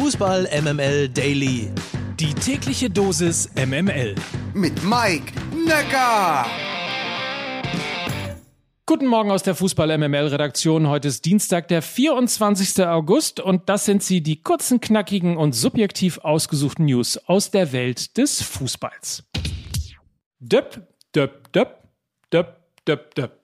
Fußball MML Daily. Die tägliche Dosis MML. Mit Mike Necker. Guten Morgen aus der Fußball MML Redaktion. Heute ist Dienstag, der 24. August und das sind sie, die kurzen, knackigen und subjektiv ausgesuchten News aus der Welt des Fußballs. Döpp, döpp, döpp, döpp, döpp, döpp.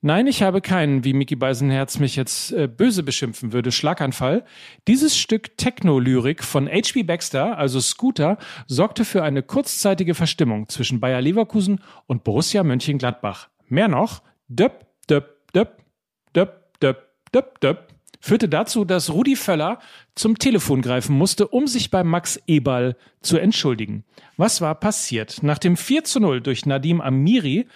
Nein, ich habe keinen, wie Mickey Beisenherz mich jetzt äh, böse beschimpfen würde, Schlaganfall. Dieses Stück Techno-Lyrik von H.P. Baxter, also Scooter, sorgte für eine kurzzeitige Verstimmung zwischen Bayer Leverkusen und Borussia Mönchengladbach. Mehr noch, döpp, döpp, döpp, döpp, döpp, döpp, döpp, führte dazu, dass Rudi Völler zum Telefon greifen musste, um sich bei Max Eberl zu entschuldigen. Was war passiert? Nach dem 4 zu 0 durch Nadim Amiri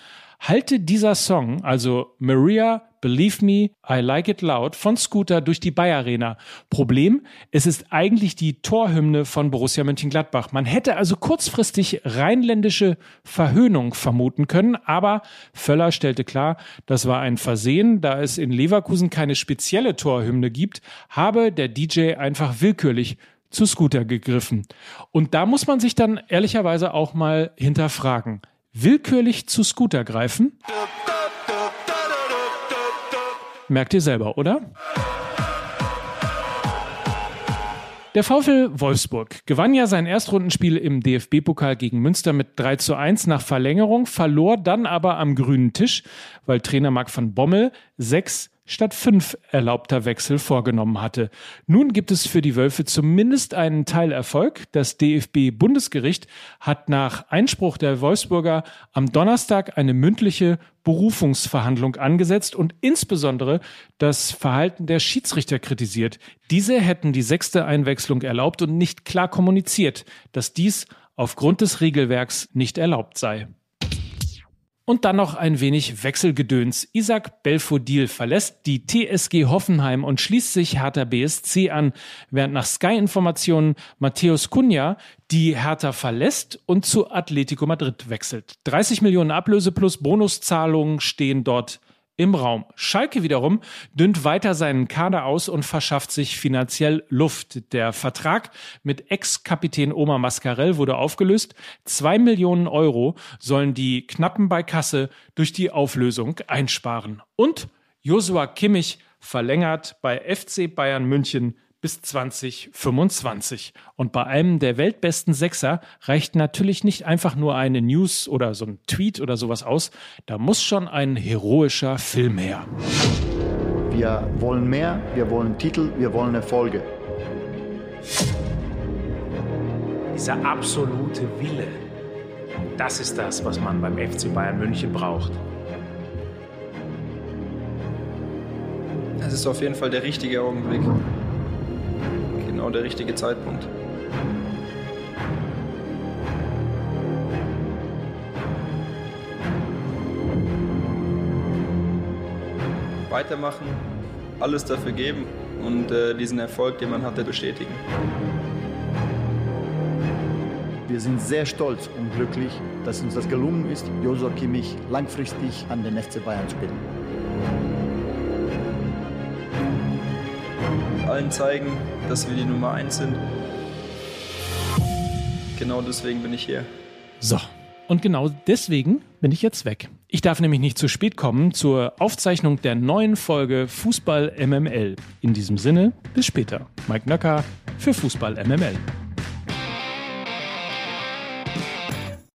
halte dieser Song, also Maria, Believe Me, I Like It Loud von Scooter durch die Bayer Arena. Problem, es ist eigentlich die Torhymne von Borussia Mönchengladbach. Man hätte also kurzfristig rheinländische Verhöhnung vermuten können, aber Völler stellte klar, das war ein Versehen, da es in Leverkusen keine spezielle Torhymne gibt, habe der DJ einfach willkürlich zu Scooter gegriffen. Und da muss man sich dann ehrlicherweise auch mal hinterfragen willkürlich zu Scooter greifen? Merkt ihr selber, oder? Der VfL Wolfsburg gewann ja sein Erstrundenspiel im DFB-Pokal gegen Münster mit 3 zu 1 nach Verlängerung, verlor dann aber am grünen Tisch, weil Trainer Marc van Bommel sechs statt fünf erlaubter Wechsel vorgenommen hatte. Nun gibt es für die Wölfe zumindest einen Teilerfolg. Das DFB-Bundesgericht hat nach Einspruch der Wolfsburger am Donnerstag eine mündliche Berufungsverhandlung angesetzt und insbesondere das Verhalten der Schiedsrichter kritisiert. Diese hätten die sechste Einwechslung erlaubt und nicht klar kommuniziert, dass dies aufgrund des Regelwerks nicht erlaubt sei. Und dann noch ein wenig Wechselgedöns. Isaac Belfodil verlässt die TSG Hoffenheim und schließt sich Hertha BSC an, während nach Sky-Informationen Matthäus Cunha die Hertha verlässt und zu Atletico Madrid wechselt. 30 Millionen Ablöse plus Bonuszahlungen stehen dort im Raum. Schalke wiederum dünnt weiter seinen Kader aus und verschafft sich finanziell Luft. Der Vertrag mit Ex-Kapitän Omar Mascarell wurde aufgelöst. Zwei Millionen Euro sollen die Knappen bei Kasse durch die Auflösung einsparen. Und Josua Kimmich verlängert bei FC Bayern München bis 2025. Und bei einem der weltbesten Sechser reicht natürlich nicht einfach nur eine News oder so ein Tweet oder sowas aus. Da muss schon ein heroischer Film her. Wir wollen mehr, wir wollen Titel, wir wollen Erfolge. Dieser absolute Wille, das ist das, was man beim FC Bayern München braucht. Es ist auf jeden Fall der richtige Augenblick genau der richtige Zeitpunkt. Weitermachen, alles dafür geben und äh, diesen Erfolg, den man hatte, bestätigen. Wir sind sehr stolz und glücklich, dass uns das gelungen ist, Josua Kimmich langfristig an den FC Bayern zu binden. Allen zeigen, dass wir die Nummer 1 sind. Genau deswegen bin ich hier. So, und genau deswegen bin ich jetzt weg. Ich darf nämlich nicht zu spät kommen zur Aufzeichnung der neuen Folge Fußball MML. In diesem Sinne, bis später. Mike Nöcker für Fußball MML.